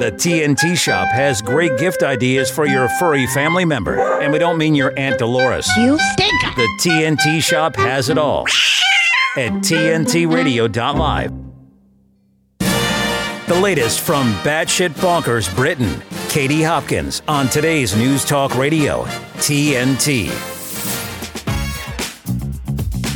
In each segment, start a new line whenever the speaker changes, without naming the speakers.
The TNT Shop has great gift ideas for your furry family member. And we don't mean your Aunt Dolores.
You stink.
The TNT Shop has it all at TNTRadio.live. The latest from Batshit Bonkers Britain, Katie Hopkins on today's News Talk Radio, TNT.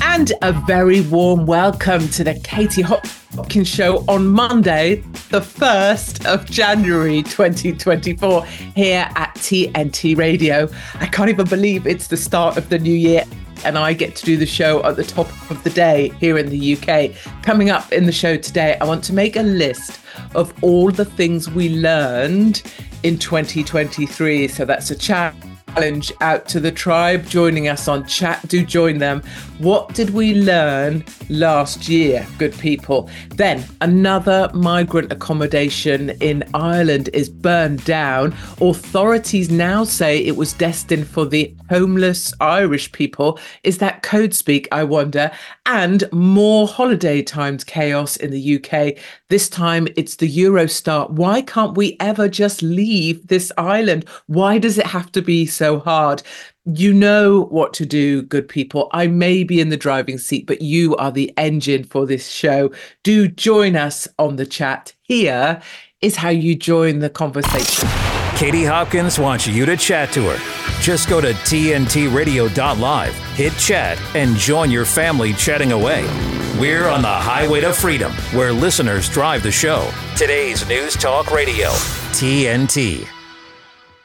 And a very warm welcome to the Katie Hopkins Show on Monday, the 1st of January 2024, here at TNT Radio. I can't even believe it's the start of the new year and I get to do the show at the top of the day here in the UK. Coming up in the show today, I want to make a list of all the things we learned in 2023. So that's a chat challenge out to the tribe joining us on chat. Do join them. What did we learn last year, good people? Then another migrant accommodation in Ireland is burned down. Authorities now say it was destined for the homeless Irish people. Is that code speak, I wonder? And more holiday times chaos in the UK. This time it's the Eurostar. Why can't we ever just leave this island? Why does it have to be so hard? You know what to do, good people. I may be in the driving seat, but you are the engine for this show. Do join us on the chat. Here is how you join the conversation.
Katie Hopkins wants you to chat to her. Just go to TNTRadio.live, hit chat, and join your family chatting away. We're on the highway to freedom, where listeners drive the show. Today's News Talk Radio, TNT.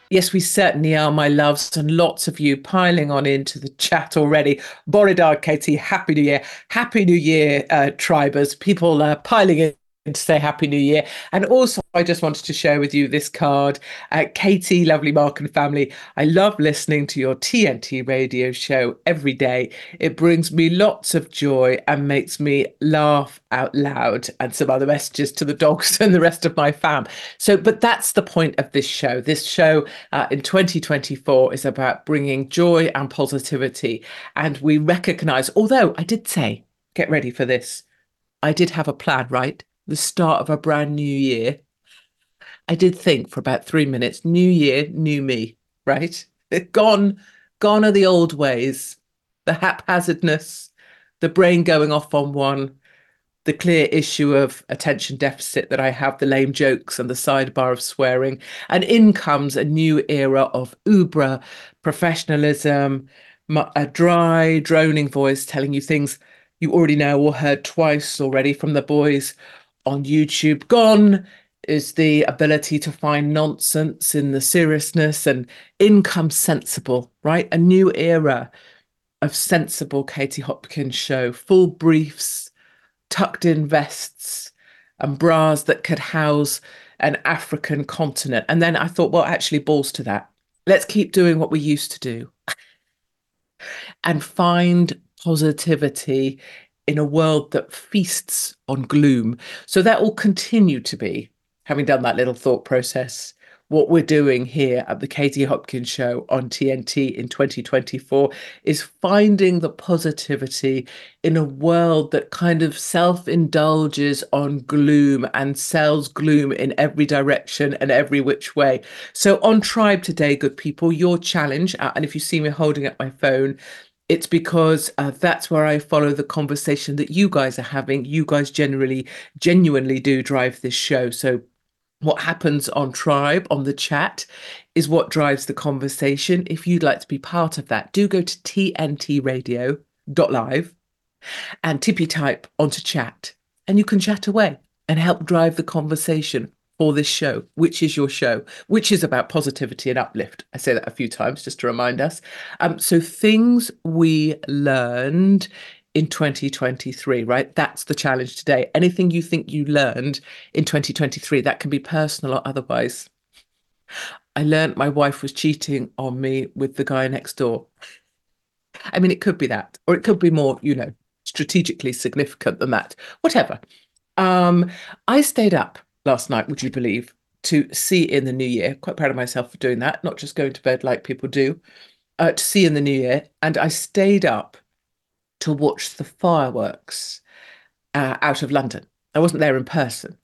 Yes, we certainly are, my loves, and lots of you piling on into the chat already. Boridar, Katie, Happy New Year. Happy New Year, uh, tribers. People uh, piling in to say Happy New Year. And also, I just wanted to share with you this card. Uh, Katie, lovely Mark and family, I love listening to your TNT radio show every day. It brings me lots of joy and makes me laugh out loud, and some other messages to the dogs and the rest of my fam. So, but that's the point of this show. This show uh, in 2024 is about bringing joy and positivity. And we recognize, although I did say, get ready for this. I did have a plan, right? The start of a brand new year, I did think for about three minutes, new year, new me, right? Gone, gone are the old ways, the haphazardness, the brain going off on one, the clear issue of attention deficit that I have, the lame jokes and the sidebar of swearing. And in comes a new era of uber professionalism, a dry, droning voice telling you things you already know or heard twice already from the boys on YouTube. Gone is the ability to find nonsense in the seriousness and income sensible, right? A new era of sensible Katie Hopkins show, full briefs, tucked in vests, and bras that could house an African continent. And then I thought, well, actually, balls to that. Let's keep doing what we used to do and find positivity in a world that feasts on gloom. So that will continue to be, having done that little thought process, what we're doing here at the Katie Hopkins Show on TNT in 2024 is finding the positivity in a world that kind of self indulges on gloom and sells gloom in every direction and every which way. So, on Tribe today, good people, your challenge, uh, and if you see me holding up my phone, it's because uh, that's where I follow the conversation that you guys are having. You guys generally, genuinely do drive this show. So, what happens on Tribe, on the chat, is what drives the conversation. If you'd like to be part of that, do go to tntradio.live and tippy type onto chat, and you can chat away and help drive the conversation for this show, which is your show, which is about positivity and uplift. I say that a few times just to remind us. Um, so, things we learned in 2023, right? That's the challenge today. Anything you think you learned in 2023, that can be personal or otherwise. I learned my wife was cheating on me with the guy next door. I mean, it could be that, or it could be more, you know, strategically significant than that. Whatever. Um, I stayed up last night, would you believe, to see in the new year. Quite proud of myself for doing that, not just going to bed like people do, uh, to see in the new year. And I stayed up to watch the fireworks uh, out of London. I wasn't there in person.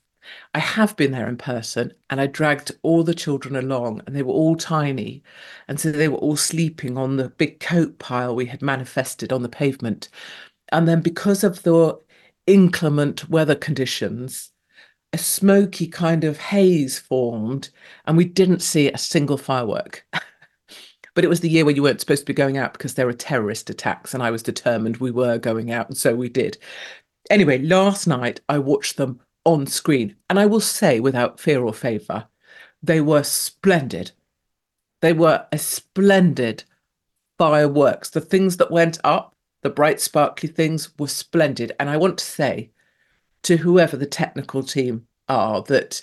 I have been there in person and I dragged all the children along and they were all tiny. And so they were all sleeping on the big coat pile we had manifested on the pavement. And then because of the inclement weather conditions, a smoky kind of haze formed and we didn't see a single firework. but it was the year where you weren't supposed to be going out because there were terrorist attacks and I was determined we were going out and so we did. Anyway, last night I watched them on screen. And I will say, without fear or favour, they were splendid. They were a splendid fireworks. The things that went up, the bright, sparkly things, were splendid. And I want to say to whoever the technical team are that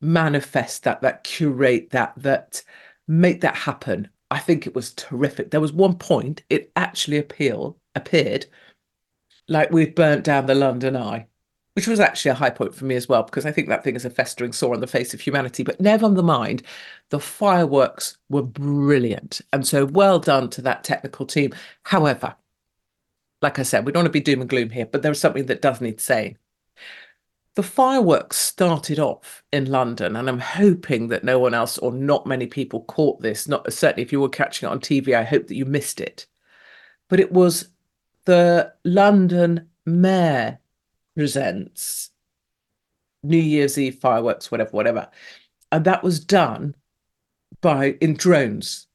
manifest that, that curate that, that make that happen. I think it was terrific. There was one point it actually appeal appeared like we'd burnt down the London Eye which was actually a high point for me as well, because I think that thing is a festering sore on the face of humanity. But never mind, the fireworks were brilliant. And so well done to that technical team. However, like I said, we don't want to be doom and gloom here, but there's something that does need saying. The fireworks started off in London, and I'm hoping that no one else or not many people caught this. Not certainly if you were catching it on TV, I hope that you missed it. But it was the London Mayor presents New Year's Eve fireworks, whatever, whatever. And that was done by in drones.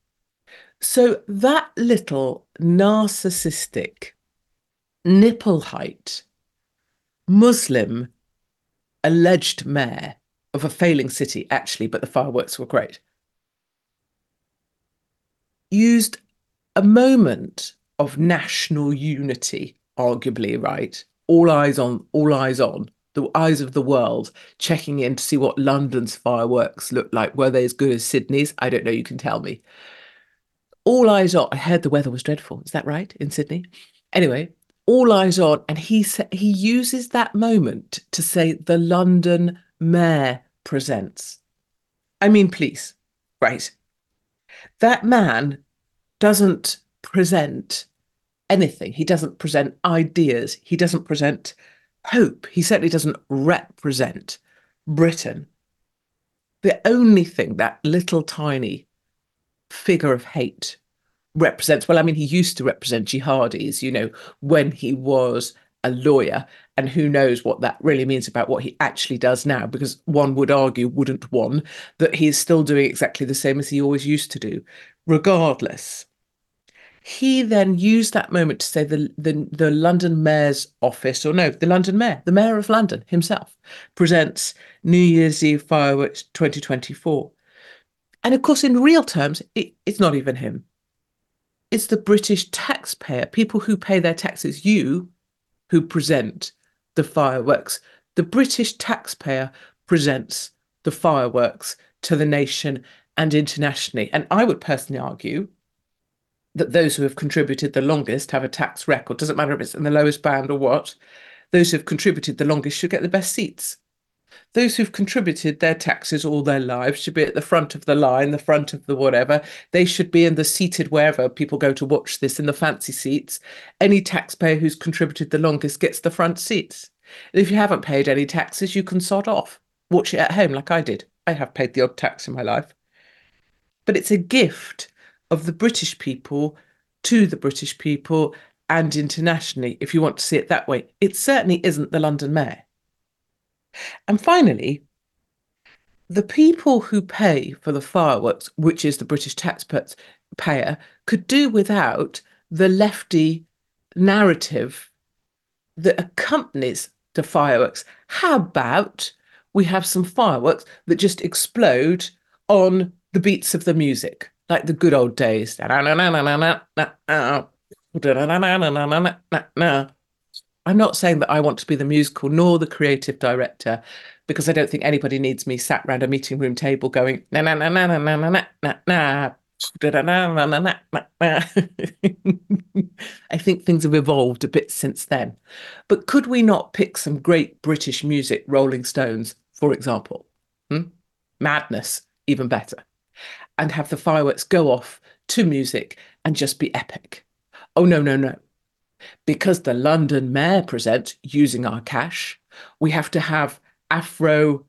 So that little narcissistic, nipple height, Muslim alleged mayor of a failing city, actually, but the fireworks were great, used a moment of national unity, arguably, right? all eyes on, all eyes on, the eyes of the world checking in to see what London's fireworks looked like. Were they as good as Sydney's? I don't know. You can tell me. All eyes on. I heard the weather was dreadful. Is that right in Sydney? Anyway, all eyes on, and he sa- he uses that moment to say the London Mayor presents. I mean, please, right? That man doesn't present anything. He doesn't present ideas. He doesn't present hope. He certainly doesn't represent Britain. The only thing that little tiny figure of hate represents, well, I mean, he used to represent jihadis, you know, when he was a lawyer. And who knows what that really means about what he actually does now, because one would argue, wouldn't one, that he is still doing exactly the same as he always used to do. Regardless, he then used that moment to say the, the, the London Mayor's office, or no, the London Mayor, the Mayor of London himself, presents New Year's Eve fireworks 2024. And of course, in real terms, it, it's not even him. It's the British taxpayer, people who pay their taxes, you who present the fireworks. The British taxpayer presents the fireworks to the nation and internationally. And I would personally argue that those who have contributed the longest have a tax record. Doesn't matter if it's in the lowest band or what. Those who have contributed the longest should get the best seats. Those who've contributed their taxes all their lives should be at the front of the line, the front of the whatever. They should be in the seated wherever people go to watch this in the fancy seats. Any taxpayer who's contributed the longest gets the front seats. And if you haven't paid any taxes, you can sod off. Watch it at home like I did. I have paid the odd tax in my life. But it's a gift of the British people to the British people and internationally, if you want to see it that way. It certainly isn't the London Mayor. And finally, the people who pay for the fireworks, which is the British taxpayer, could do without the lefty narrative that accompanies the fireworks. How about we have some fireworks that just explode on the beats of the music? like the good old days. I'm not saying that I want to be the musical nor the creative director because I don't think anybody needs me sat around a meeting room table going na na na na na na na na na na na na na na na na. I think things have evolved a bit since then. But could we not pick some great British music, Rolling Stones, for example? Hmm? Madness, even better and have the fireworks go off to music and just be epic. Oh, no, no, no. Because the London Mayor presents using our cash, we have to have Afro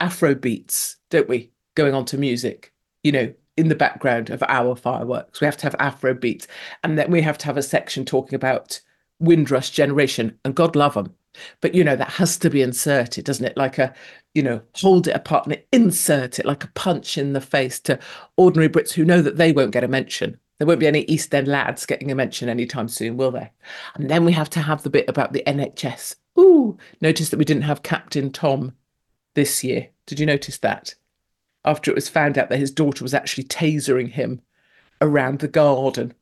Afro beats, don't we? Going on to music, you know, in the background of our fireworks. We have to have Afro beats. And then we have to have a section talking about Windrush generation, and God love them. But you know, that has to be inserted, doesn't it? Like a, you know, hold it apart and insert it like a punch in the face to ordinary Brits who know that they won't get a mention. There won't be any East End lads getting a mention anytime soon, will there? And then we have to have the bit about the NHS. Ooh, notice that we didn't have Captain Tom this year. Did you notice that? After it was found out that his daughter was actually tasering him around the garden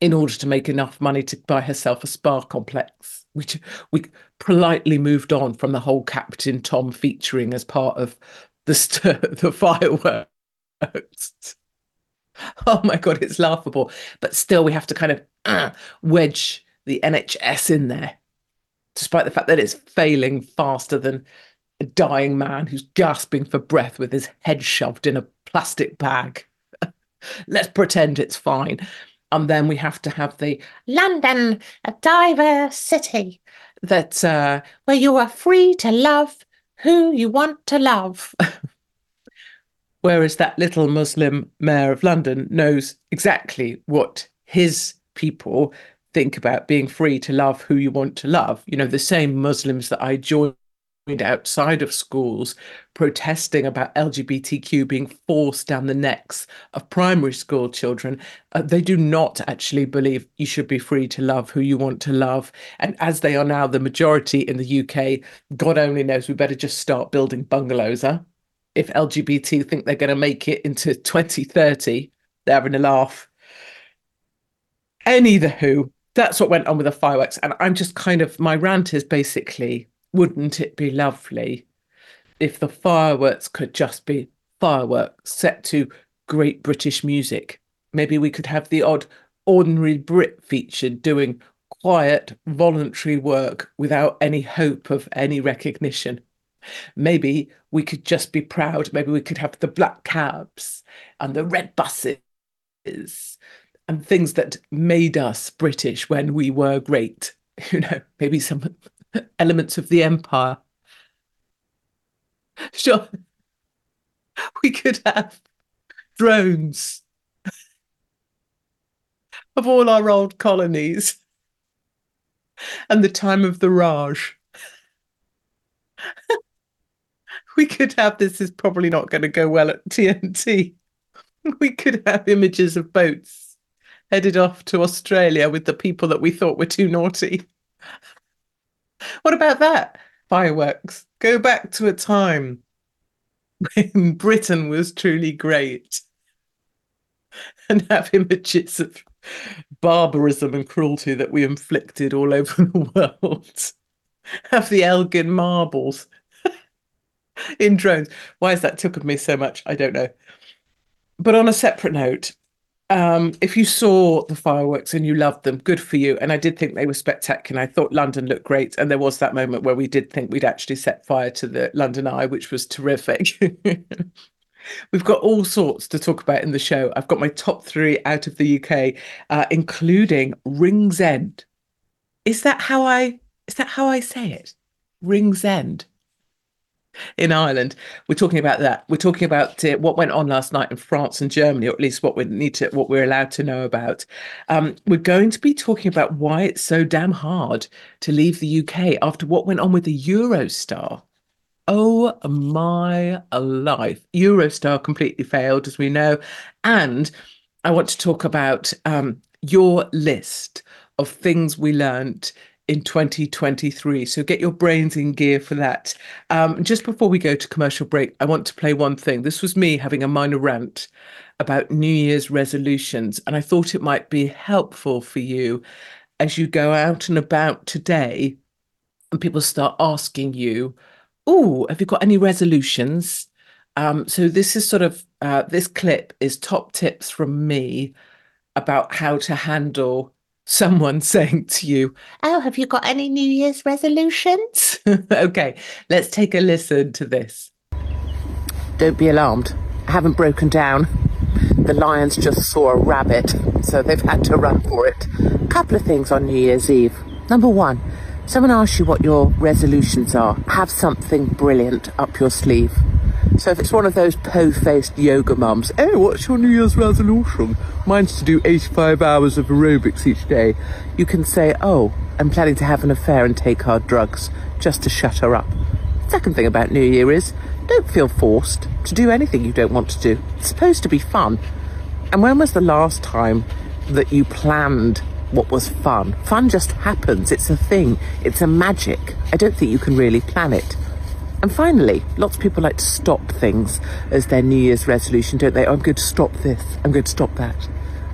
in order to make enough money to buy herself a spa complex. Which we politely moved on from the whole Captain Tom featuring as part of the st- the fireworks. Oh my god, it's laughable. But still, we have to kind of uh, wedge the NHS in there, despite the fact that it's failing faster than a dying man who's gasping for breath with his head shoved in a plastic bag. Let's pretend it's fine and then we have to have the
London, a diverse city
that uh,
where you are free to love who you want to love.
Whereas that little Muslim mayor of London knows exactly what his people think about being free to love who you want to love. You know, the same Muslims that I joined outside of schools protesting about LGBTQ being forced down the necks of primary school children. Uh, they do not actually believe you should be free to love who you want to love. And as they are now the majority in the UK, God only knows we better just start building bungalows. Huh? If LGBT think they're going to make it into 2030, they're having a laugh. Any the who, that's what went on with the fireworks. And I'm just kind of, my rant is basically wouldn't it be lovely if the fireworks could just be fireworks set to great British music? Maybe we could have the odd ordinary Brit featured doing quiet, voluntary work without any hope of any recognition. Maybe we could just be proud. Maybe we could have the black cabs and the red buses and things that made us British when we were great. You know, maybe some elements of the empire. Sure. We could have drones of all our old colonies and the time of the Raj. we could have this is probably not going to go well at TNT. We could have images of boats headed off to Australia with the people that we thought were too naughty. What about that? Fireworks. Go back to a time when Britain was truly great and have images of barbarism and cruelty that we inflicted all over the world. have the Elgin marbles in drones. Why has that took me so much? I don't know. But on a separate note, um, if you saw the fireworks and you loved them, good for you. And I did think they were spectacular. I thought London looked great. And there was that moment where we did think we'd actually set fire to the London Eye, which was terrific. We've got all sorts to talk about in the show. I've got my top three out of the UK, uh, including Ringsend. Is that how I is that how I say it? Ringsend in Ireland. We're talking about that. We're talking about uh, what went on last night in France and Germany, or at least what we need to, what we're allowed to know about. Um, we're going to be talking about why it's so damn hard to leave the UK after what went on with the Eurostar. Oh my life! Eurostar completely failed, as we know, and I want to talk about um, your list of things we learned in 2023. So get your brains in gear for that. Um, just before we go to commercial break, I want to play one thing. This was me having a minor rant about New Year's resolutions, and I thought it might be helpful for you as you go out and about today and people start asking you, Oh, have you got any resolutions? Um, so this is sort of uh, this clip is top tips from me about how to handle someone saying to you,
Oh, have you got any New Year's resolutions?
okay, let's take a listen to this. Don't be alarmed. I haven't broken down. The lions just saw a rabbit, so they've had to run for it. A couple of things on New Year's Eve. Number one,
someone asks you what your resolutions are, have something brilliant up your sleeve. So if it's one of those po-faced yoga mums, hey, what's your New Year's resolution? Mine's to do 85 hours of aerobics each day. You can say, oh, I'm planning to have an affair and take hard drugs, just to shut her up. Second thing about New Year is, don't feel forced to do anything you don't want to do. It's supposed to be fun. And when was the last time that you planned what was fun? Fun just happens. It's a thing. It's a magic. I don't think you can really plan it. And finally, lots of people like to stop things as their New Year's resolution, don't they? I'm going to stop this. I'm going to stop that.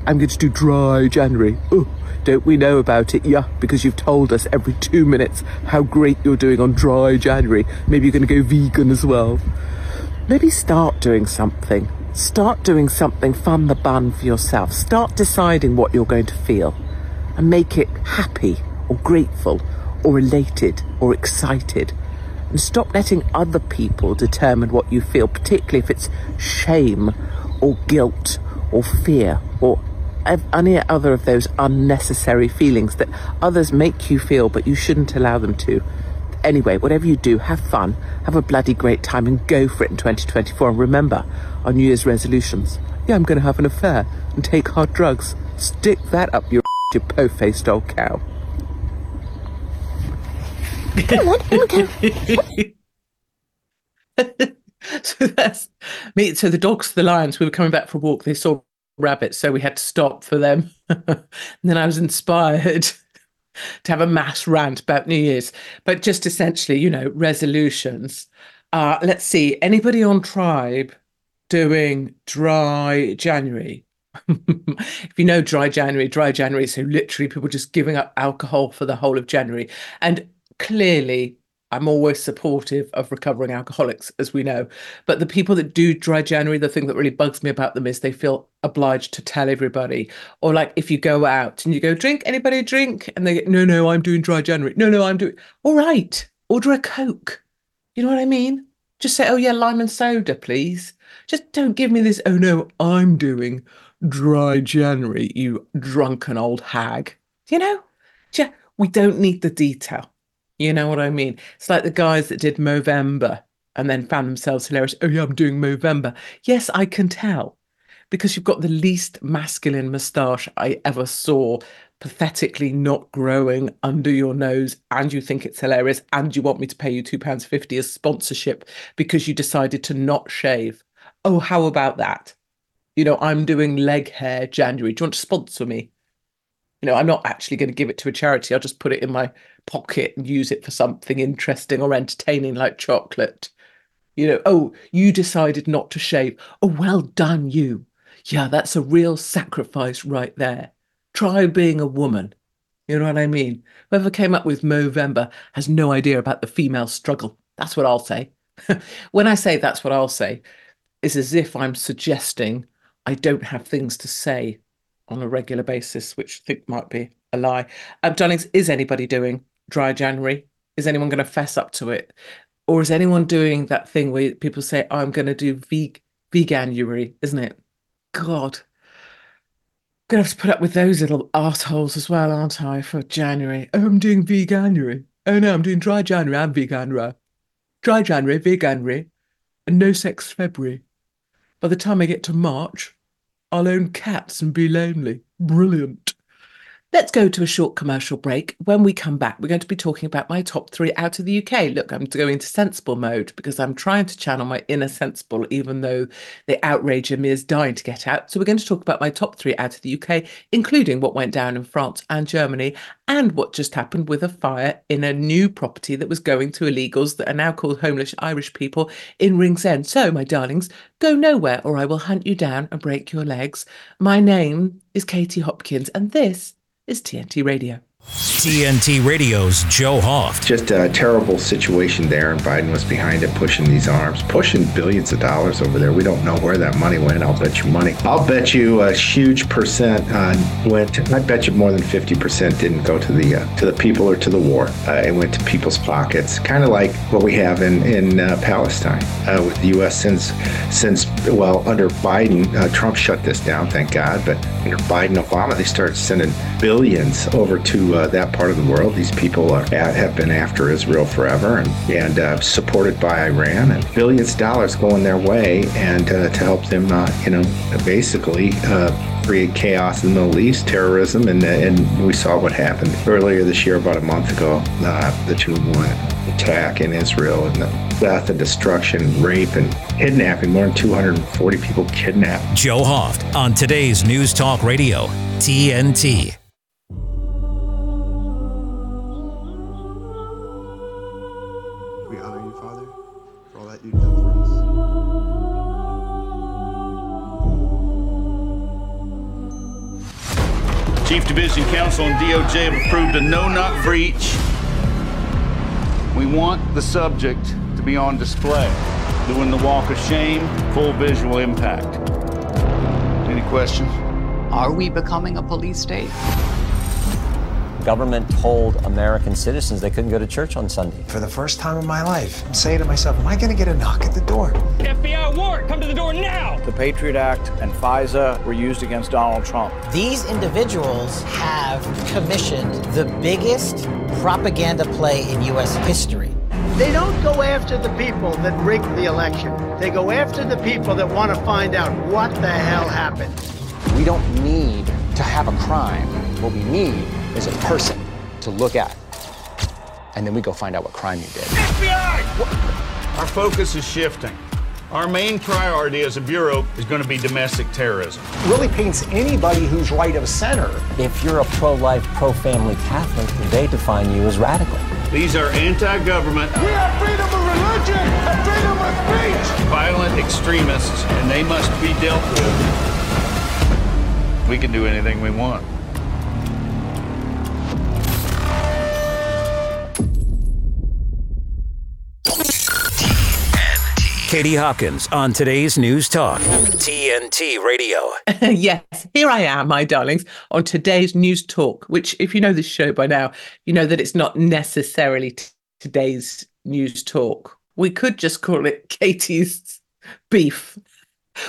I'm going to do dry January. Oh, don't we know about it? Yeah, because you've told us every two minutes how great you're doing on dry January. Maybe you're going to go vegan as well. Maybe start doing something. Start doing something fun the bun for yourself. Start deciding what you're going to feel and make it happy or grateful or elated or excited and stop letting other people determine what you feel, particularly if it's shame or guilt or fear or any other of those unnecessary feelings that others make you feel, but you shouldn't allow them to. Anyway, whatever you do, have fun, have a bloody great time, and go for it in 2024. And remember our New Year's resolutions. Yeah, I'm going to have an affair and take hard drugs. Stick that up your, your po faced old cow. Come on,
so that's me. So the dogs, the lions, we were coming back for a walk. They saw rabbits, so we had to stop for them. and then I was inspired to have a mass rant about New Year's. But just essentially, you know, resolutions. Uh, let's see, anybody on Tribe doing dry January? if you know dry January, dry January, so literally people just giving up alcohol for the whole of January. And clearly I'm always supportive of recovering alcoholics, as we know. But the people that do dry January, the thing that really bugs me about them is they feel obliged to tell everybody. Or like if you go out and you go, drink, anybody drink? And they get, no, no, I'm doing dry January. No, no, I'm doing, all right, order a Coke. You know what I mean? Just say, oh, yeah, lime and soda, please. Just don't give me this, oh, no, I'm doing dry January, you drunken old hag. You know? Yeah, we don't need the detail you know what I mean? It's like the guys that did Movember and then found themselves hilarious. Oh, yeah, I'm doing Movember. Yes, I can tell because you've got the least masculine moustache I ever saw, pathetically not growing under your nose, and you think it's hilarious, and you want me to pay you £2.50 as sponsorship because you decided to not shave. Oh, how about that? You know, I'm doing leg hair January. Do you want to sponsor me? You know, I'm not actually going to give it to a charity. I'll just put it in my pocket and use it for something interesting or entertaining like chocolate. You know, oh, you decided not to shave. Oh, well done, you. Yeah, that's a real sacrifice right there. Try being a woman. You know what I mean? Whoever came up with Movember has no idea about the female struggle. That's what I'll say. when I say that's what I'll say, it's as if I'm suggesting I don't have things to say on a regular basis, which I think might be a lie. Um, darlings, is anybody doing dry January? Is anyone going to fess up to it? Or is anyone doing that thing where people say, oh, I'm going to do veg- veganuary, isn't it? God. Gonna have to put up with those little assholes as well, aren't I, for January? Oh, I'm doing veganuary. Oh no, I'm doing dry January and veganuary. Dry January, veganuary, and no sex February. By the time I get to March, I'll own cats and be lonely. Brilliant. Let's go to a short commercial break. When we come back, we're going to be talking about my top three out of the UK. Look, I'm going to sensible mode because I'm trying to channel my inner sensible, even though the outrage in me is dying to get out. So, we're going to talk about my top three out of the UK, including what went down in France and Germany and what just happened with a fire in a new property that was going to illegals that are now called homeless Irish people in Ringsend. So, my darlings, go nowhere or I will hunt you down and break your legs. My name is Katie Hopkins, and this is TNT Radio.
TNT Radio's Joe Hoft.
Just a terrible situation there, and Biden was behind it, pushing these arms, pushing billions of dollars over there. We don't know where that money went. I'll bet you money. I'll bet you a huge percent uh, went. I bet you more than fifty percent didn't go to the uh, to the people or to the war. Uh, it went to people's pockets, kind of like what we have in in uh, Palestine uh, with the U.S. since since well under Biden, uh, Trump shut this down, thank God. But under Biden, Obama, they started sending billions over to uh, that part of the world. These people are, have been after Israel forever and, and uh, supported by Iran, and billions of dollars going their way, and uh, to help them, uh, you know, basically uh, create chaos in the Middle East, terrorism, and and we saw what happened earlier this year, about a month ago, the 2-1 attack in Israel, and the death and destruction, rape and kidnapping. More than 240 people kidnapped.
Joe Hoft on today's News Talk Radio, TNT.
Chief Division Counsel and DOJ have approved a no-knock breach. We want the subject to be on display, doing the walk of shame, full visual impact. Any questions?
Are we becoming a police state?
Government told American citizens they couldn't go to church on Sunday.
For the first time in my life, I'm saying to myself, am I going to get a knock at the door?
FBI warrant, come to the door now!
The Patriot Act and FISA were used against Donald Trump.
These individuals have commissioned the biggest propaganda play in U.S. history.
They don't go after the people that rigged the election. They go after the people that want to find out what the hell happened.
We don't need to have a crime. What we need is a person to look at. And then we go find out what crime you did.
FBI! Our focus is shifting. Our main priority as a bureau is going to be domestic terrorism.
Really paints anybody who's right of center.
If you're a pro-life, pro-family Catholic, they define you as radical.
These are anti-government.
We have freedom of religion and freedom of speech.
Violent extremists, and they must be dealt with. We can do anything we want.
Katie Hopkins on today's News Talk, TNT Radio.
yes, here I am, my darlings, on today's News Talk, which, if you know this show by now, you know that it's not necessarily t- today's News Talk. We could just call it Katie's Beef,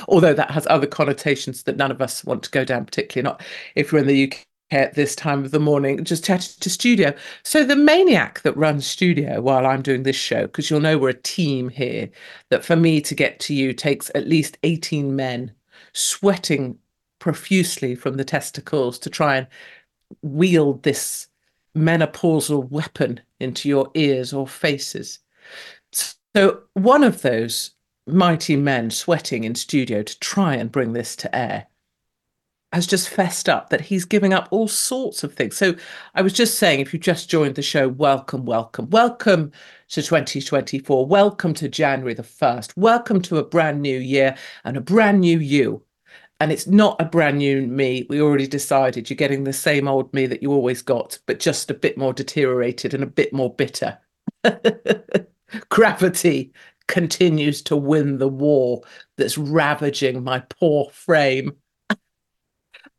although that has other connotations that none of us want to go down, particularly not if you're in the UK at this time of the morning, just chatting to studio. So the maniac that runs studio while I'm doing this show, because you'll know we're a team here, that for me to get to you takes at least 18 men sweating profusely from the testicles to try and wield this menopausal weapon into your ears or faces. So one of those mighty men sweating in studio to try and bring this to air has just fessed up that he's giving up all sorts of things. So I was just saying, if you just joined the show, welcome, welcome, welcome to 2024. Welcome to January the 1st. Welcome to a brand new year and a brand new you. And it's not a brand new me. We already decided you're getting the same old me that you always got, but just a bit more deteriorated and a bit more bitter. Gravity continues to win the war that's ravaging my poor frame.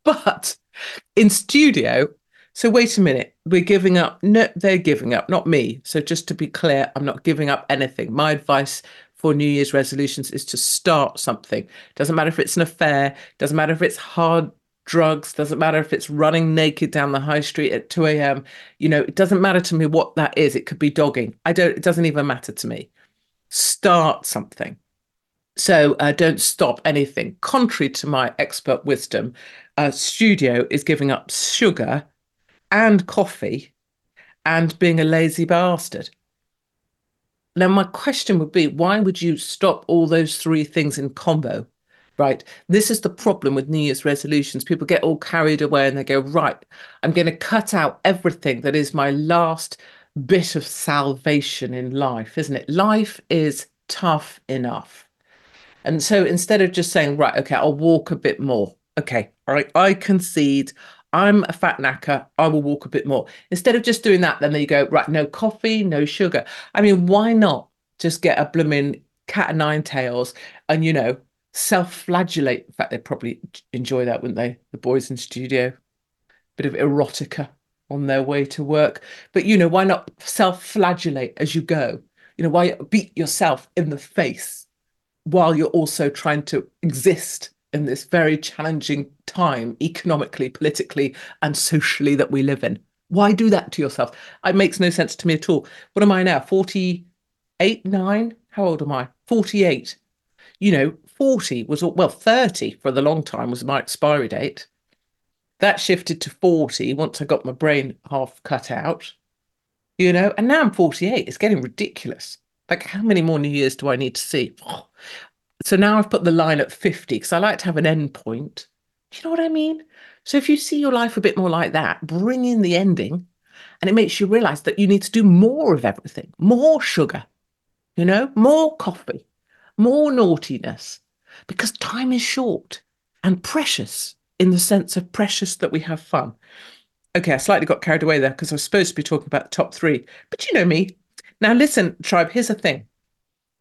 But in studio, so wait a minute, we're giving up. No, they're giving up, not me. So just to be clear, I'm not giving up anything. My advice for New Year's resolutions is to start something. Doesn't matter if it's an affair, doesn't matter if it's hard drugs, doesn't matter if it's running naked down the high street at 2 a.m. You know, it doesn't matter to me what that is. It could be dogging. I don't, it doesn't even matter to me. Start something. So uh, don't stop anything. Contrary to my expert wisdom, studio is giving up sugar and coffee and being a lazy bastard. Now, my question would be why would you stop all those three things in combo? Right. This is the problem with New Year's resolutions. People get all carried away and they go, right, I'm going to cut out everything that is my last bit of salvation in life, isn't it? Life is tough enough. And so instead of just saying, right, okay, I'll walk a bit more, okay, all right, I concede. I'm a fat knacker. I will walk a bit more. Instead of just doing that, then you go, right, no coffee, no sugar. I mean, why not just get a blooming cat of nine tails and, you know, self flagellate? In fact, they'd probably enjoy that, wouldn't they? The boys in studio. Bit of erotica on their way to work. But, you know, why not self flagellate as you go? You know, why beat yourself in the face while you're also trying to exist in this very challenging time, economically, politically, and socially that we live in. Why do that to yourself? It makes no sense to me at all. What am I now? 48, 9? How old am I? 48. You know, 40 was, well, 30 for the long time was my expiry date. That shifted to 40 once I got my brain half cut out, you know, and now I'm 48. It's getting ridiculous. Like, how many more New Years do I need to see? So now I've put the line at 50 because I like to have an end point. Do you know what I mean? So if you see your life a bit more like that, bring in the ending and it makes you realize that you need to do more of everything, more sugar, you know, more coffee, more naughtiness, because time is short and precious in the sense of precious that we have fun. Okay, I slightly got carried away there because I was supposed to be talking about the top three, but you know me. Now, listen, tribe, here's the thing.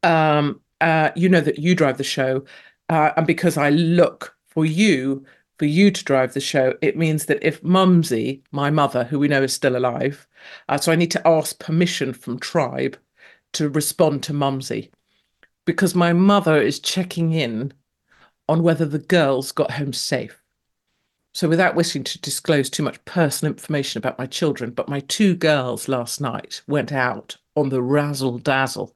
Um, uh, you know that you drive the show, uh, and because I look for you, for you to drive the show, it means that if Mumsy, my mother, who we know is still alive, uh, so I need to ask permission from Tribe to respond to Mumsy, because my mother is checking in on whether the girls got home safe. So, without wishing to disclose too much personal information about my children, but my two girls last night went out on the razzle dazzle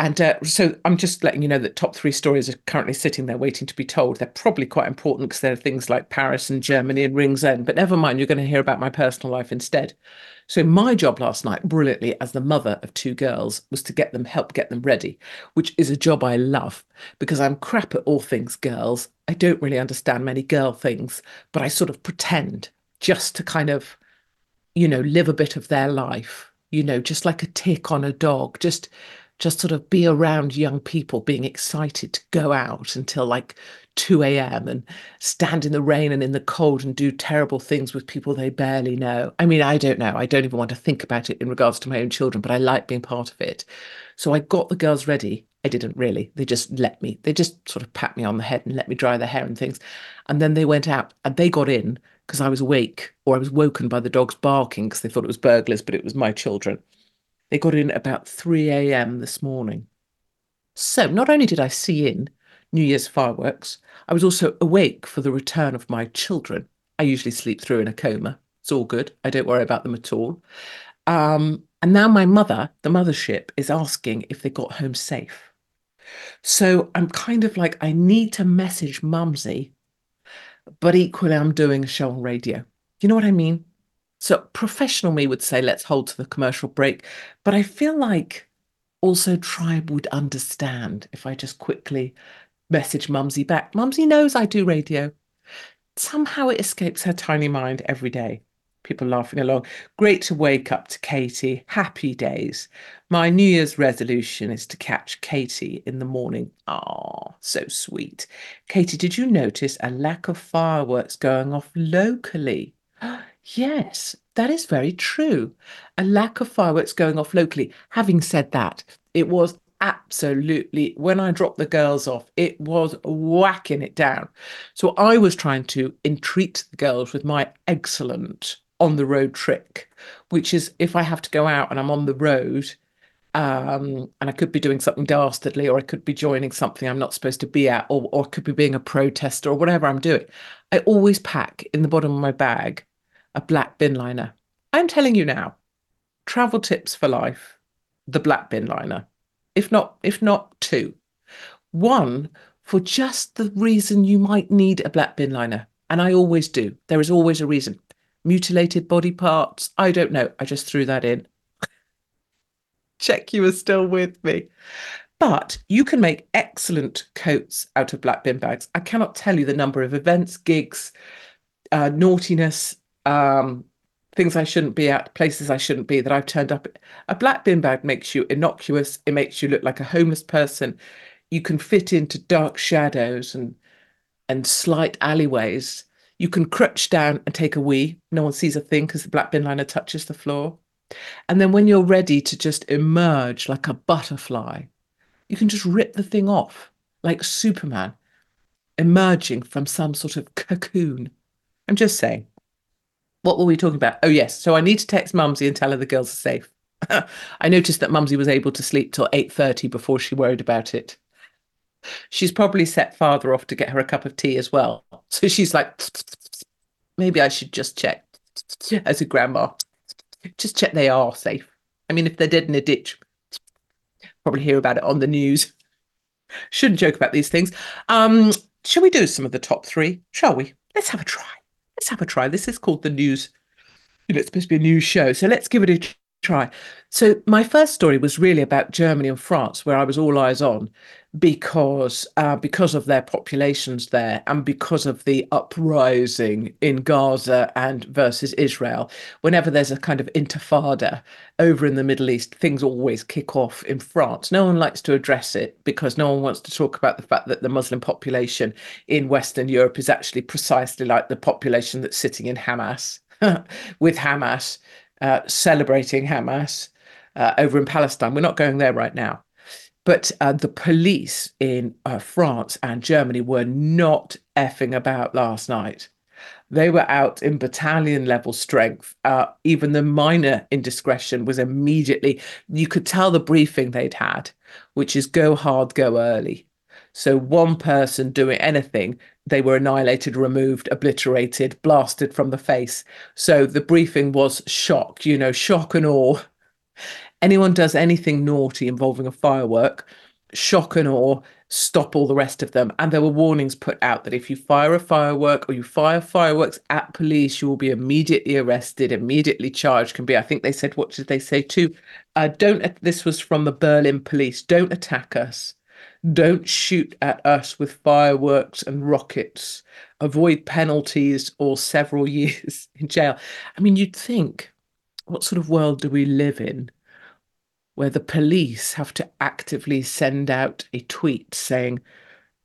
and uh, so I'm just letting you know that top three stories are currently sitting there waiting to be told. They're probably quite important because there are things like Paris and Germany and Ringsend, but never mind, you're going to hear about my personal life instead. So my job last night, brilliantly, as the mother of two girls, was to get them help get them ready, which is a job I love because I'm crap at all things girls. I don't really understand many girl things, but I sort of pretend just to kind of, you know, live a bit of their life, you know, just like a tick on a dog, just just sort of be around young people being excited to go out until like 2 a.m. and stand in the rain and in the cold and do terrible things with people they barely know. I mean, I don't know. I don't even want to think about it in regards to my own children, but I like being part of it. So I got the girls ready. I didn't really. They just let me. They just sort of pat me on the head and let me dry their hair and things. And then they went out and they got in because I was awake or I was woken by the dogs barking because they thought it was burglars, but it was my children. They got in about 3 a.m. this morning. So not only did I see in New Year's fireworks, I was also awake for the return of my children. I usually sleep through in a coma. It's all good. I don't worry about them at all. Um, and now my mother, the mothership, is asking if they got home safe. So I'm kind of like, I need to message Mumsy, but equally I'm doing a show on radio. You know what I mean? So professional me would say, let's hold to the commercial break. But I feel like also Tribe would understand if I just quickly message Mumsy back. Mumsy knows I do radio. Somehow it escapes her tiny mind every day. People laughing along. Great to wake up to Katie. Happy days. My New Year's resolution is to catch Katie in the morning. Ah, so sweet. Katie, did you notice a lack of fireworks going off locally? Yes, that is very true. A lack of fireworks going off locally. Having said that, it was absolutely, when I dropped the girls off, it was whacking it down. So I was trying to entreat the girls with my excellent on the road trick, which is if I have to go out and I'm on the road, um, and I could be doing something dastardly, or I could be joining something I'm not supposed to be at, or, or could be being a protester, or whatever I'm doing. I always pack in the bottom of my bag a black bin liner. I'm telling you now, travel tips for life, the black bin liner. If not, if not two. One, for just the reason you might need a black bin liner. And I always do. There is always a reason. Mutilated body parts. I don't know. I just threw that in. Check you are still with me. But you can make excellent coats out of black bin bags. I cannot tell you the number of events, gigs, uh, naughtiness, um, things I shouldn't be at, places I shouldn't be that I've turned up. A black bin bag makes you innocuous. It makes you look like a homeless person. You can fit into dark shadows and and slight alleyways. You can crouch down and take a wee. No one sees a thing because the black bin liner touches the floor. And then when you're ready to just emerge like a butterfly, you can just rip the thing off like Superman emerging from some sort of cocoon. I'm just saying what were we talking about? Oh, yes. So I need to text Mumsy and tell her the girls are safe. I noticed that Mumsy was able to sleep till 8.30 before she worried about it. She's probably set father off to get her a cup of tea as well. So she's like, maybe I should just check. as a grandma. Just check they are safe. I mean, if they're dead in a ditch, probably hear about it on the news. Shouldn't joke about these things. Um, shall we do some of the top three? Shall we? Let's have a try. Let's have a try. This is called the news. You know, it's supposed to be a news show, so let's give it a try. So my first story was really about Germany and France, where I was all eyes on, because uh, because of their populations there and because of the uprising in Gaza and versus Israel. Whenever there's a kind of intifada over in the Middle East, things always kick off in France. No one likes to address it because no one wants to talk about the fact that the Muslim population in Western Europe is actually precisely like the population that's sitting in Hamas with Hamas uh, celebrating Hamas uh, over in Palestine. We're not going there right now. But uh, the police in uh, France and Germany were not effing about last night. They were out in battalion level strength. Uh, even the minor indiscretion was immediately, you could tell the briefing they'd had, which is go hard, go early. So one person doing anything, they were annihilated, removed, obliterated, blasted from the face. So the briefing was shock, you know, shock and awe. Anyone does anything naughty involving a firework, shock and awe, stop all the rest of them. And there were warnings put out that if you fire a firework or you fire fireworks at police, you will be immediately arrested, immediately charged. Can be, I think they said, what did they say too? Uh, don't, this was from the Berlin police, don't attack us don't shoot at us with fireworks and rockets. Avoid penalties or several years in jail. I mean, you'd think, what sort of world do we live in where the police have to actively send out a tweet saying,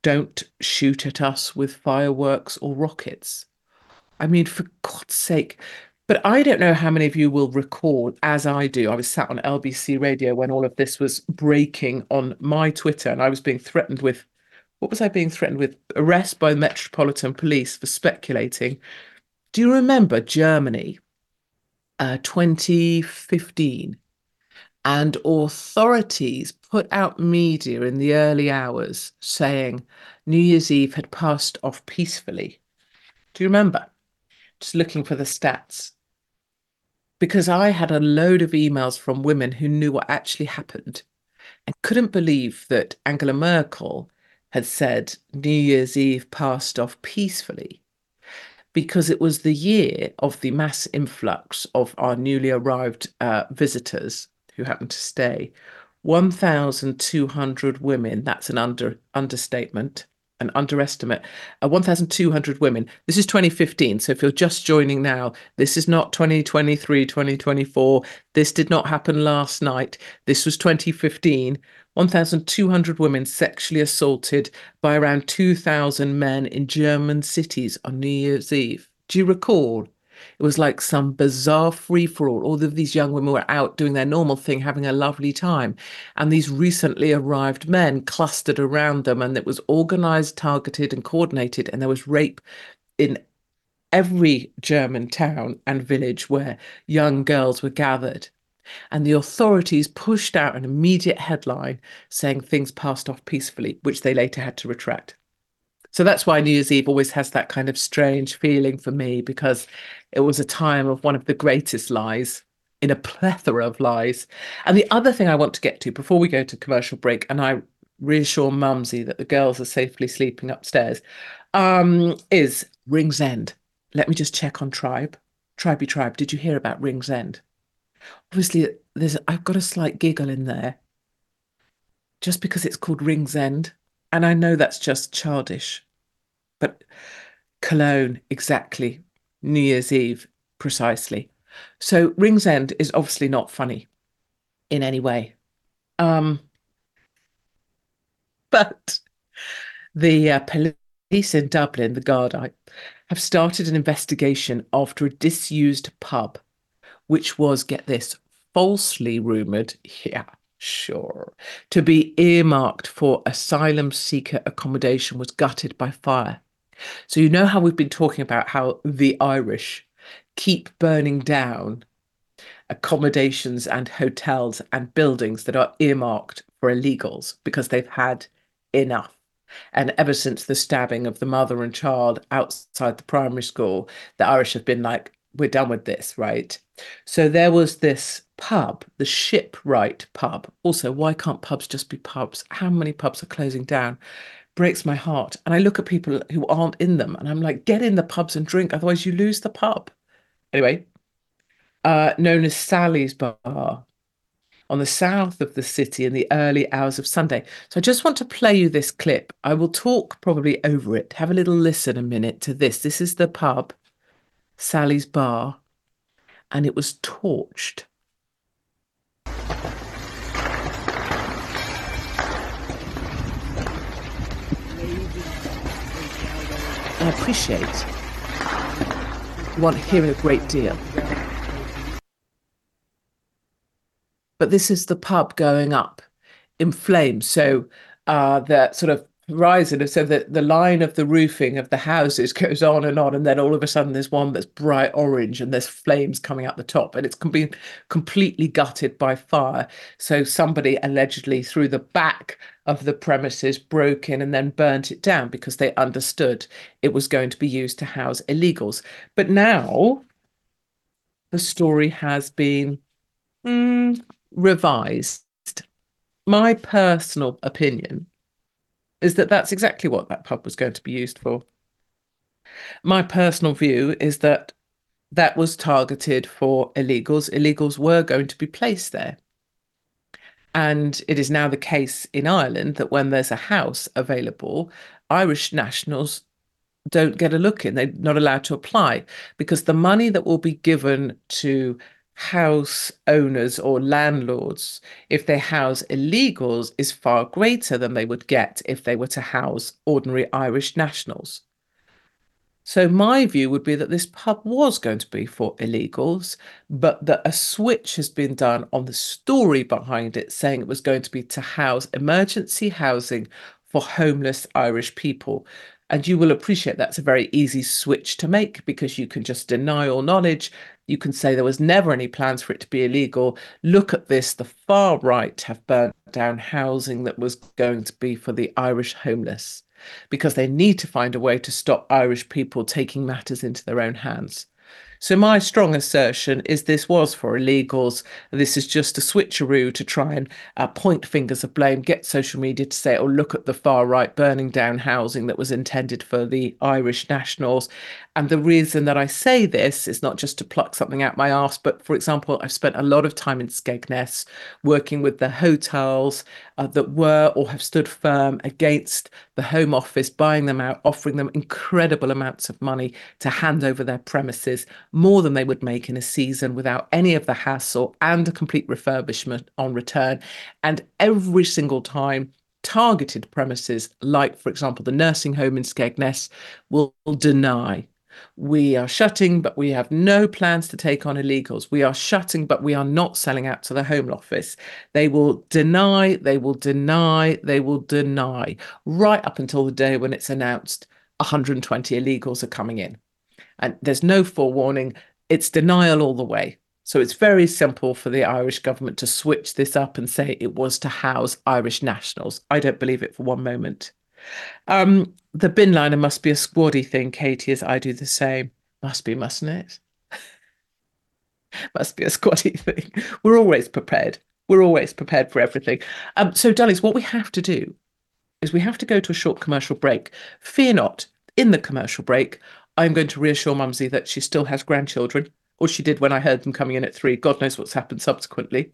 don't shoot at us with fireworks or rockets? I mean, for God's sake, but I don't know how many of you will recall, as I do, I was sat on LBC radio when all of this was breaking on my Twitter, and I was being threatened with what was I being threatened with? Arrest by the Metropolitan Police for speculating. Do you remember Germany, uh, 2015? And authorities put out media in the early hours saying New Year's Eve had passed off peacefully. Do you remember? Just looking for the stats because I had a load of emails from women who knew what actually happened and couldn't believe that Angela Merkel had said New Year's Eve passed off peacefully because it was the year of the mass influx of our newly arrived uh, visitors who happened to stay. 1,200 women, that's an under understatement, an underestimate. Uh, 1,200 women. This is 2015. So if you're just joining now, this is not 2023, 2024. This did not happen last night. This was 2015. 1,200 women sexually assaulted by around 2,000 men in German cities on New Year's Eve. Do you recall? It was like some bizarre free for all. All of these young women were out doing their normal thing, having a lovely time. And these recently arrived men clustered around them, and it was organized, targeted, and coordinated. And there was rape in every German town and village where young girls were gathered. And the authorities pushed out an immediate headline saying things passed off peacefully, which they later had to retract. So that's why New Year's Eve always has that kind of strange feeling for me because it was a time of one of the greatest lies in a plethora of lies. And the other thing I want to get to before we go to commercial break, and I reassure Mumsy that the girls are safely sleeping upstairs, um, is Ringsend. Let me just check on Tribe. Tribey Tribe, did you hear about Ringsend? Obviously, there's I've got a slight giggle in there. Just because it's called Ringsend. And I know that's just childish. But Cologne, exactly. New Year's Eve, precisely. So Ringsend is obviously not funny in any way. Um, but the uh, police in Dublin, the Gardaí, have started an investigation after a disused pub, which was, get this, falsely rumoured, yeah, sure, to be earmarked for asylum seeker accommodation was gutted by fire. So, you know how we've been talking about how the Irish keep burning down accommodations and hotels and buildings that are earmarked for illegals because they've had enough. And ever since the stabbing of the mother and child outside the primary school, the Irish have been like, we're done with this, right? So there was this pub, the Shipwright pub. Also, why can't pubs just be pubs? How many pubs are closing down? Breaks my heart. And I look at people who aren't in them and I'm like, get in the pubs and drink, otherwise you lose the pub. Anyway, uh, known as Sally's Bar on the south of the city in the early hours of Sunday. So I just want to play you this clip. I will talk probably over it. Have a little listen a minute to this. This is the pub, Sally's Bar, and it was torched. Appreciate you want to hear a great deal. but this is the pub going up in flames. So uh, the sort of horizon, so that the line of the roofing of the houses goes on and on, and then all of a sudden there's one that's bright orange and there's flames coming out the top, and it's been completely gutted by fire. So somebody allegedly through the back of the premises broke in and then burnt it down because they understood it was going to be used to house illegals. But now the story has been mm, revised. My personal opinion is that that's exactly what that pub was going to be used for. My personal view is that that was targeted for illegals. Illegals were going to be placed there. And it is now the case in Ireland that when there's a house available, Irish nationals don't get a look in. They're not allowed to apply because the money that will be given to house owners or landlords, if they house illegals, is far greater than they would get if they were to house ordinary Irish nationals. So, my view would be that this pub was going to be for illegals, but that a switch has been done on the story behind it, saying it was going to be to house emergency housing for homeless Irish people. And you will appreciate that's a very easy switch to make because you can just deny all knowledge. You can say there was never any plans for it to be illegal. Look at this. The far right have burnt down housing that was going to be for the Irish homeless because they need to find a way to stop Irish people taking matters into their own hands. So, my strong assertion is this was for illegals. This is just a switcheroo to try and uh, point fingers of blame, get social media to say, oh, look at the far right burning down housing that was intended for the Irish nationals. And the reason that I say this is not just to pluck something out my arse, but for example, I've spent a lot of time in Skegness working with the hotels uh, that were or have stood firm against the Home Office buying them out, offering them incredible amounts of money to hand over their premises, more than they would make in a season without any of the hassle and a complete refurbishment on return. And every single time, targeted premises, like, for example, the nursing home in Skegness, will deny we are shutting, but we have no plans to take on illegals. We are shutting, but we are not selling out to the Home Office. They will deny, they will deny, they will deny, right up until the day when it's announced 120 illegals are coming in. And there's no forewarning, it's denial all the way. So it's very simple for the Irish government to switch this up and say it was to house Irish nationals. I don't believe it for one moment. Um, the bin liner must be a squaddy thing, Katie, as I do the same. Must be, mustn't it? must be a squaddy thing. We're always prepared. We're always prepared for everything. Um, so, darlings, what we have to do is we have to go to a short commercial break. Fear not, in the commercial break, I'm going to reassure Mumsy that she still has grandchildren, or she did when I heard them coming in at three. God knows what's happened subsequently.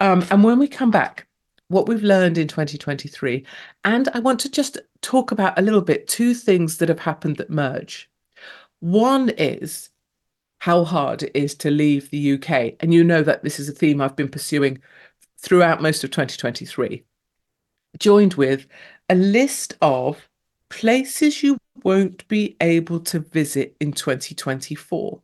Um, and when we come back, what we've learned in 2023. And I want to just talk about a little bit two things that have happened that merge. One is how hard it is to leave the UK. And you know that this is a theme I've been pursuing throughout most of 2023, joined with a list of places you won't be able to visit in 2024.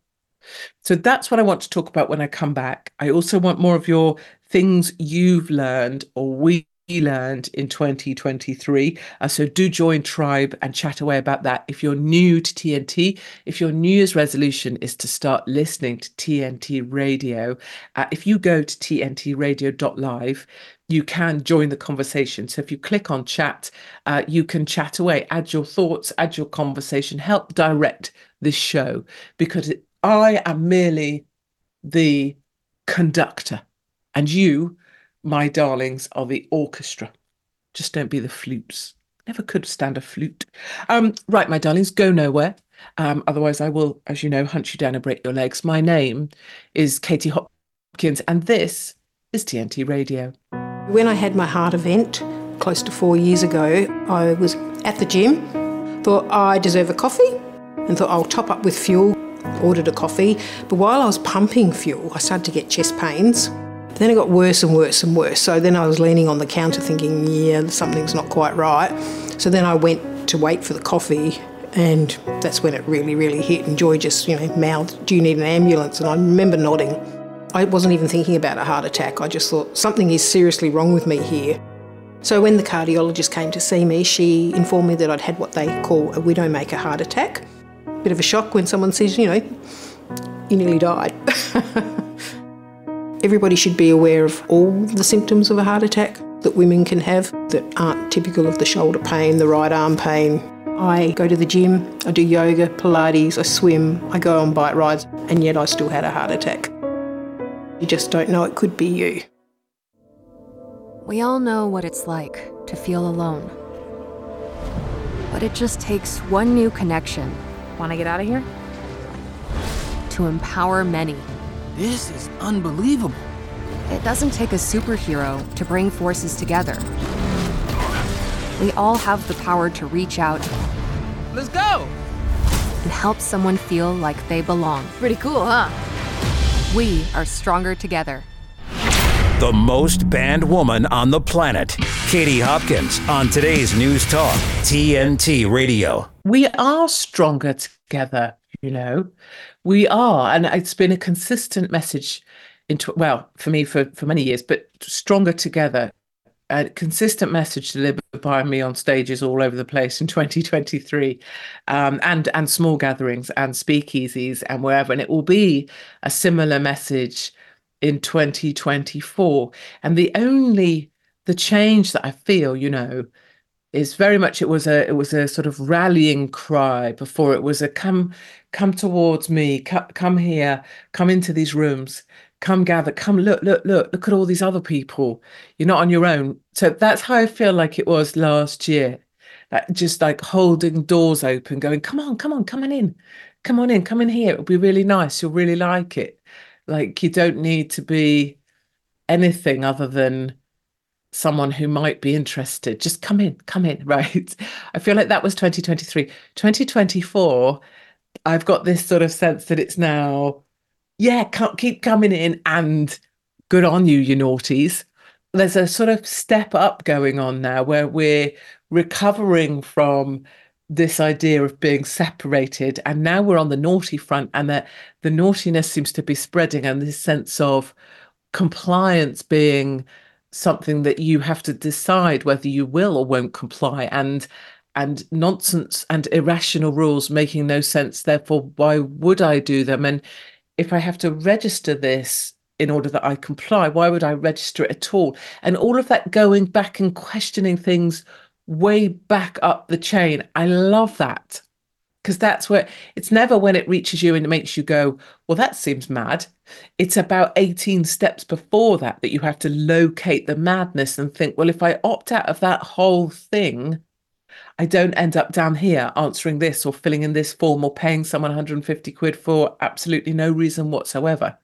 So that's what I want to talk about when I come back. I also want more of your things you've learned or we learned in 2023. Uh, so do join Tribe and chat away about that. If you're new to TNT, if your New Year's resolution is to start listening to TNT Radio, uh, if you go to tntradio.live, you can join the conversation. So if you click on chat, uh, you can chat away, add your thoughts, add your conversation, help direct this show because I am merely the conductor, and you, my darlings, are the orchestra. Just don't be the flutes. Never could stand a flute. Um, right, my darlings, go nowhere. Um, otherwise, I will, as you know, hunt you down and break your legs. My name is Katie Hopkins, and this is TNT Radio.
When I had my heart event close to four years ago, I was at the gym, thought I deserve a coffee, and thought I'll top up with fuel. Ordered a coffee, but while I was pumping fuel, I started to get chest pains. Then it got worse and worse and worse. So then I was leaning on the counter thinking, yeah, something's not quite right. So then I went to wait for the coffee and that's when it really, really hit. And Joy just, you know, mouthed, Do you need an ambulance? And I remember nodding. I wasn't even thinking about a heart attack. I just thought something is seriously wrong with me here. So when the cardiologist came to see me, she informed me that I'd had what they call a widowmaker heart attack. Bit of a shock when someone says, you know, you nearly died. Everybody should be aware of all the symptoms of a heart attack that women can have that aren't typical of the shoulder pain, the right arm pain. I go to the gym, I do yoga, Pilates, I swim, I go on bike rides, and yet I still had a heart attack. You just don't know it could be you.
We all know what it's like to feel alone. But it just takes one new connection. Want to get out of here? To empower many.
This is unbelievable.
It doesn't take a superhero to bring forces together. We all have the power to reach out.
Let's go!
And help someone feel like they belong.
Pretty cool, huh?
We are stronger together.
The most banned woman on the planet, Katie Hopkins, on today's News Talk, TNT Radio.
We are stronger together, you know. We are. And it's been a consistent message into well, for me for, for many years, but stronger together. A consistent message delivered by me on stages all over the place in 2023, um, and and small gatherings and speakeasies and wherever, and it will be a similar message in 2024. And the only the change that I feel, you know, is very much it was a it was a sort of rallying cry before it was a come come towards me come, come here come into these rooms come gather come look look look look at all these other people. You're not on your own. So that's how i feel like it was last year. Just like holding doors open going come on come on come on in come on in come in here it'll be really nice you'll really like it. Like you don't need to be anything other than someone who might be interested. Just come in, come in, right? I feel like that was 2023. 2024, I've got this sort of sense that it's now, yeah, keep coming in and good on you, you naughties. There's a sort of step up going on now where we're recovering from this idea of being separated and now we're on the naughty front and that the naughtiness seems to be spreading and this sense of compliance being something that you have to decide whether you will or won't comply and and nonsense and irrational rules making no sense therefore why would i do them and if i have to register this in order that i comply why would i register it at all and all of that going back and questioning things way back up the chain. I love that because that's where it's never when it reaches you and it makes you go, well, that seems mad. It's about 18 steps before that that you have to locate the madness and think, well, if I opt out of that whole thing, I don't end up down here answering this or filling in this form or paying someone 150 quid for absolutely no reason whatsoever.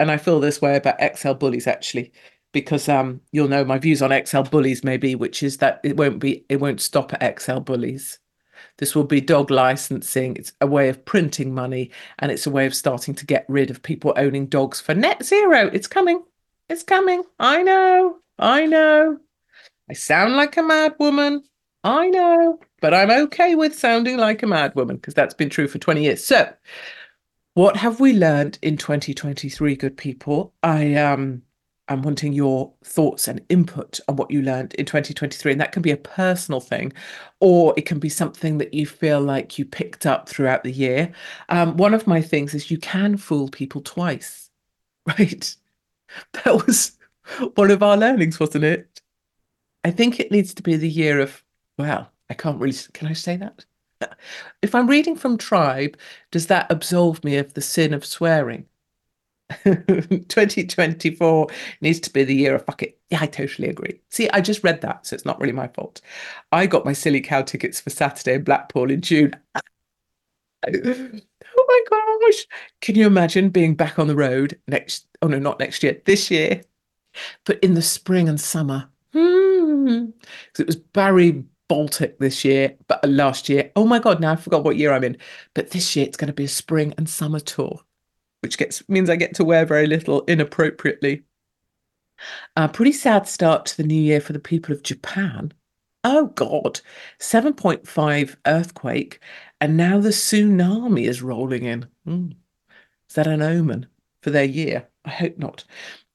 And I feel this way about XL bullies actually because um, you'll know my views on XL bullies maybe, which is that it won't be it won't stop at XL bullies. This will be dog licensing. It's a way of printing money, and it's a way of starting to get rid of people owning dogs for net zero. It's coming. It's coming. I know. I know. I sound like a mad woman. I know, but I'm okay with sounding like a mad woman because that's been true for 20 years. So, what have we learned in 2023, good people? I um I'm wanting your thoughts and input on what you learned in 2023. And that can be a personal thing, or it can be something that you feel like you picked up throughout the year. Um, one of my things is you can fool people twice, right? That was one of our learnings, wasn't it? I think it needs to be the year of, well, I can't really, can I say that? if I'm reading from Tribe, does that absolve me of the sin of swearing? 2024 needs to be the year of fuck it. Yeah, I totally agree. See, I just read that, so it's not really my fault. I got my silly cow tickets for Saturday in Blackpool in June. oh my gosh. Can you imagine being back on the road next? Oh no, not next year, this year, but in the spring and summer. Hmm. Because it was Barry Baltic this year, but last year, oh my God, now I forgot what year I'm in. But this year it's going to be a spring and summer tour which gets means I get to wear very little inappropriately. A pretty sad start to the new year for the people of Japan. Oh God, 7.5 earthquake, and now the tsunami is rolling in. Mm. Is that an omen for their year? I hope not.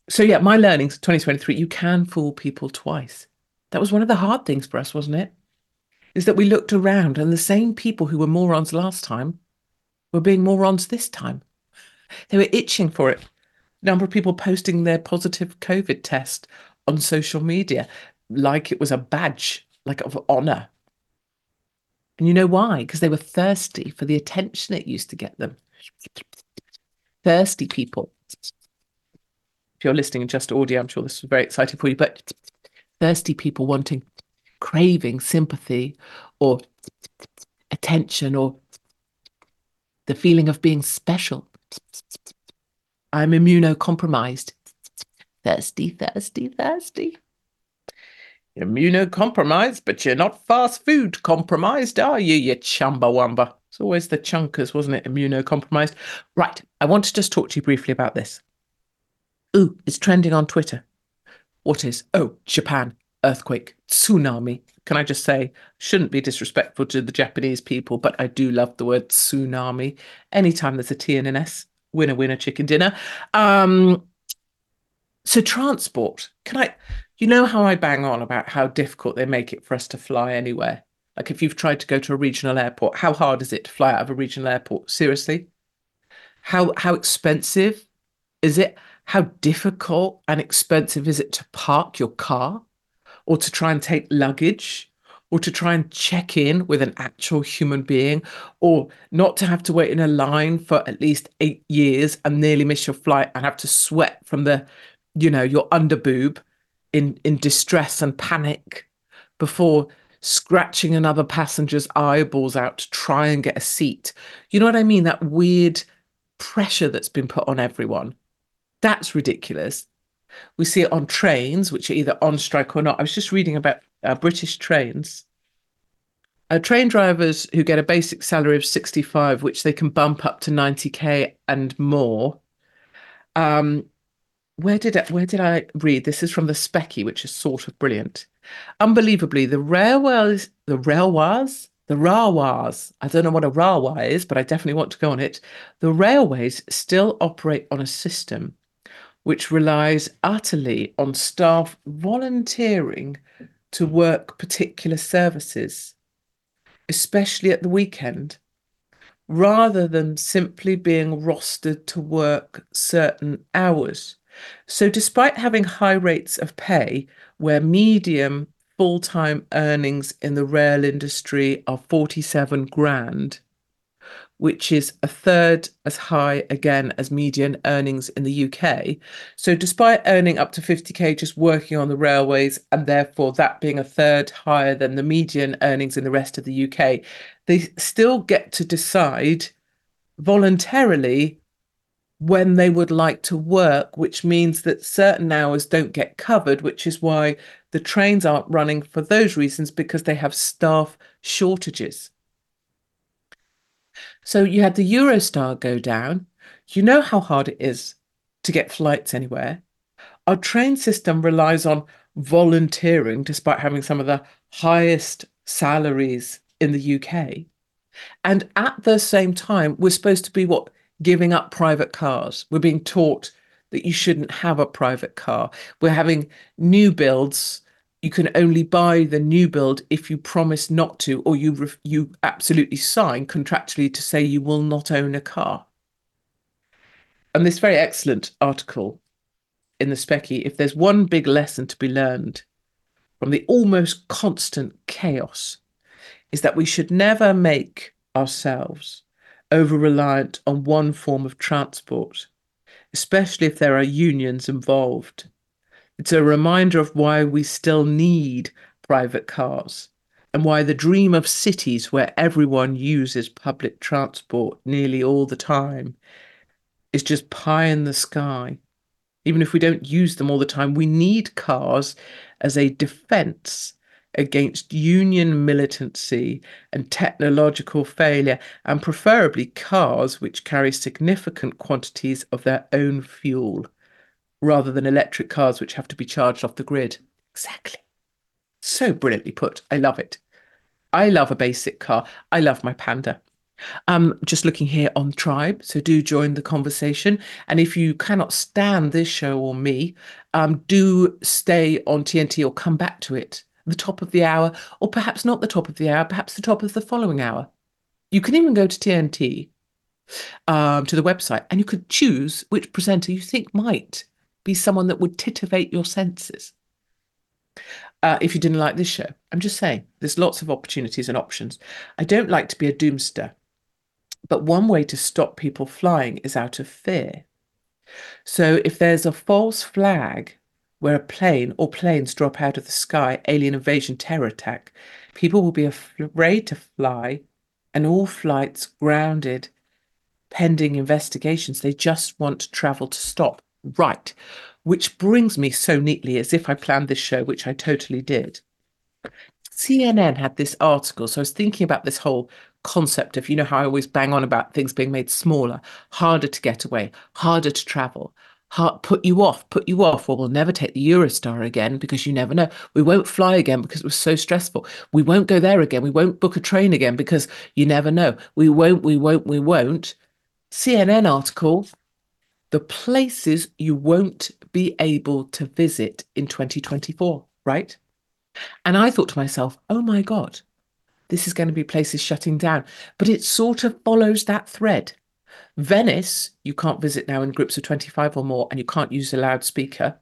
So, yeah, my learnings 2023 you can fool people twice. That was one of the hard things for us, wasn't it? Is that we looked around and the same people who were morons last time were being morons this time. They were itching for it. Number of people posting their positive COVID test on social media like it was a badge, like of honor. And you know why? Because they were thirsty for the attention it used to get them. Thirsty people. If you're listening in just audio, I'm sure this was very exciting for you, but thirsty people wanting, craving sympathy or attention or the feeling of being special. I'm immunocompromised. Thirsty, thirsty, thirsty. Immunocompromised, but you're not fast food compromised, are you, you chumbawamba? It's always the chunkers, wasn't it? Immunocompromised. Right, I want to just talk to you briefly about this. Ooh, it's trending on Twitter. What is? Oh, Japan, earthquake, tsunami. Can I just say, shouldn't be disrespectful to the Japanese people, but I do love the word tsunami. Anytime there's a T and an S, winner, winner, chicken dinner. Um, so transport, can I? You know how I bang on about how difficult they make it for us to fly anywhere. Like if you've tried to go to a regional airport, how hard is it to fly out of a regional airport? Seriously, how how expensive is it? How difficult and expensive is it to park your car, or to try and take luggage? Or to try and check in with an actual human being, or not to have to wait in a line for at least eight years and nearly miss your flight and have to sweat from the, you know, your underboob in, in distress and panic before scratching another passenger's eyeballs out to try and get a seat. You know what I mean? That weird pressure that's been put on everyone. That's ridiculous. We see it on trains, which are either on strike or not. I was just reading about uh, British trains. Uh, train drivers who get a basic salary of 65, which they can bump up to 90k and more. Um, where did I, where did I read? This is from the Specky, which is sort of brilliant. Unbelievably, the railways, the railways, the railways. I don't know what a railway is, but I definitely want to go on it. The railways still operate on a system which relies utterly on staff volunteering to work particular services, especially at the weekend, rather than simply being rostered to work certain hours. So, despite having high rates of pay, where medium full time earnings in the rail industry are 47 grand, which is a third as high again as median earnings in the UK. So, despite earning up to 50k just working on the railways, and therefore that being a third higher than the median earnings in the rest of the UK, they still get to decide voluntarily when they would like to work, which means that certain hours don't get covered, which is why the trains aren't running for those reasons because they have staff shortages. So you had the Eurostar go down. You know how hard it is to get flights anywhere. Our train system relies on volunteering, despite having some of the highest salaries in the UK. And at the same time, we're supposed to be what? Giving up private cars. We're being taught that you shouldn't have a private car. We're having new builds you can only buy the new build if you promise not to, or you you absolutely sign contractually to say you will not own a car. And this very excellent article in the Specky, if there's one big lesson to be learned from the almost constant chaos is that we should never make ourselves over reliant on one form of transport, especially if there are unions involved. It's a reminder of why we still need private cars and why the dream of cities where everyone uses public transport nearly all the time is just pie in the sky. Even if we don't use them all the time, we need cars as a defense against union militancy and technological failure, and preferably cars which carry significant quantities of their own fuel, rather than electric cars which have to be charged off the grid. Exactly. So brilliantly put. I love it. I love a basic car. I love my Panda. Um, just looking here on Tribe, so do join the conversation. And if you cannot stand this show or me, um, do stay on TNT or come back to it the top of the hour, or perhaps not the top of the hour, perhaps the top of the following hour. You can even go to TNT, um, to the website, and you could choose which presenter you think might be someone that would titivate your senses. Uh, if you didn't like this show, I'm just saying there's lots of opportunities and options. I don't like to be a doomster, but one way to stop people flying is out of fear. So if there's a false flag where a plane or planes drop out of the sky, alien invasion, terror attack, people will be afraid to fly and all flights grounded pending investigations. They just want travel to stop. Right. Which brings me so neatly, as if I planned this show, which I totally did. CNN had this article. So I was thinking about this whole concept of, you know, how I always bang on about things being made smaller, harder to get away, harder to travel put you off, put you off. Well, we'll never take the Eurostar again because you never know. We won't fly again because it was so stressful. We won't go there again. We won't book a train again because you never know. We won't, we won't, we won't. CNN article the places you won't be able to visit in 2024, right? And I thought to myself, oh my God, this is going to be places shutting down. But it sort of follows that thread. Venice, you can't visit now in groups of 25 or more, and you can't use a loudspeaker.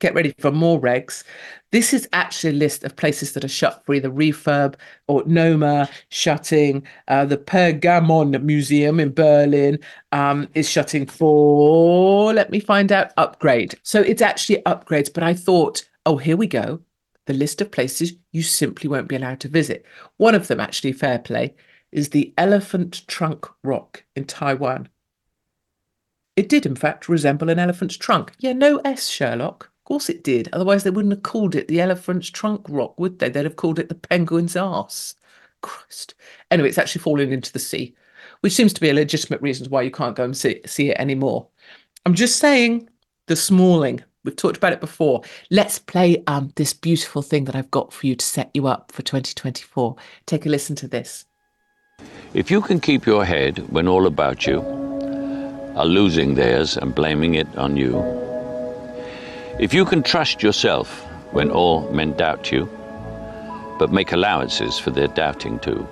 Get ready for more regs. This is actually a list of places that are shut for either refurb or NOMA shutting. Uh, the Pergamon Museum in Berlin um, is shutting for, let me find out, upgrade. So it's actually upgrades, but I thought, oh, here we go. The list of places you simply won't be allowed to visit. One of them, actually, fair play, is the Elephant Trunk Rock in Taiwan. It did, in fact, resemble an elephant's trunk. Yeah, no S, Sherlock. Of course it did. Otherwise, they wouldn't have called it the elephant's trunk rock, would they? They'd have called it the penguin's arse. Christ. Anyway, it's actually fallen into the sea, which seems to be a legitimate reason why you can't go and see, see it anymore. I'm just saying the smalling. We've talked about it before. Let's play um, this beautiful thing that I've got for you to set you up for 2024. Take a listen to this.
If you can keep your head when all about you are losing theirs and blaming it on you, if you can trust yourself when all men doubt you, but make allowances for their doubting too,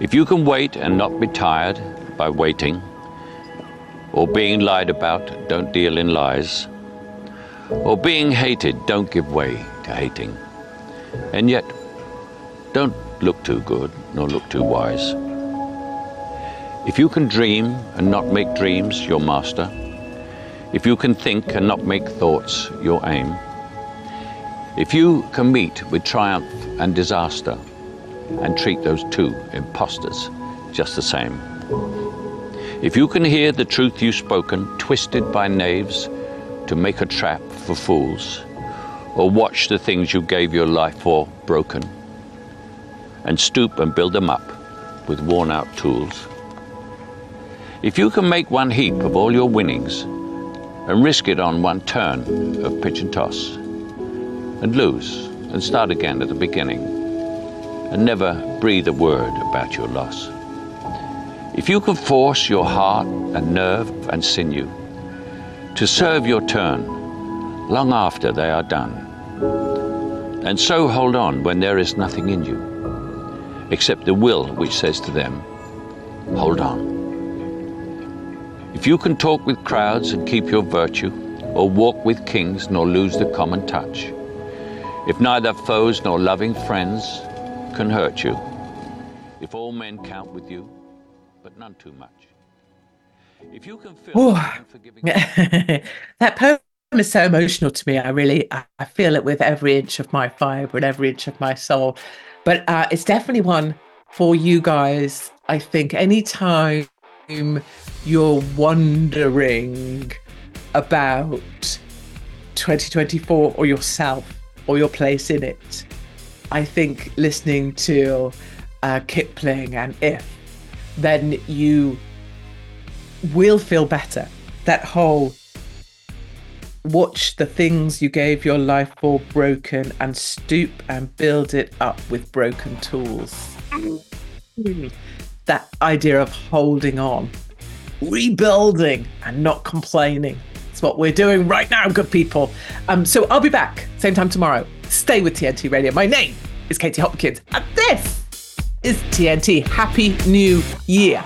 if you can wait and not be tired by waiting, or being lied about, don't deal in lies, or being hated, don't give way to hating, and yet don't look too good nor look too wise. If you can dream and not make dreams your master, if you can think and not make thoughts your aim, if you can meet with triumph and disaster and treat those two impostors just the same, if you can hear the truth you've spoken twisted by knaves to make a trap for fools, or watch the things you gave your life for broken, and stoop and build them up with worn out tools. If you can make one heap of all your winnings and risk it on one turn of pitch and toss, and lose and start again at the beginning, and never breathe a word about your loss. If you can force your heart and nerve and sinew to serve your turn long after they are done, and so hold on when there is nothing in you except the will which says to them, Hold on. If you can talk with crowds and keep your virtue, or walk with kings nor lose the common touch, if neither foes nor loving friends can hurt you. If all men count with you, but none too much. If you can feel
that poem is so emotional to me. I really, I, feel it with every inch of my fiber and every inch of my soul. But uh, it's definitely one for you guys. I think anytime you're wondering about 2024 or yourself or your place in it, I think listening to uh, Kipling and If, then you will feel better. That whole watch the things you gave your life for broken and stoop and build it up with broken tools. That idea of holding on, rebuilding, and not complaining. It's what we're doing right now, good people. Um, so I'll be back same time tomorrow. Stay with TNT Radio. My name is Katie Hopkins, and this is TNT. Happy New Year.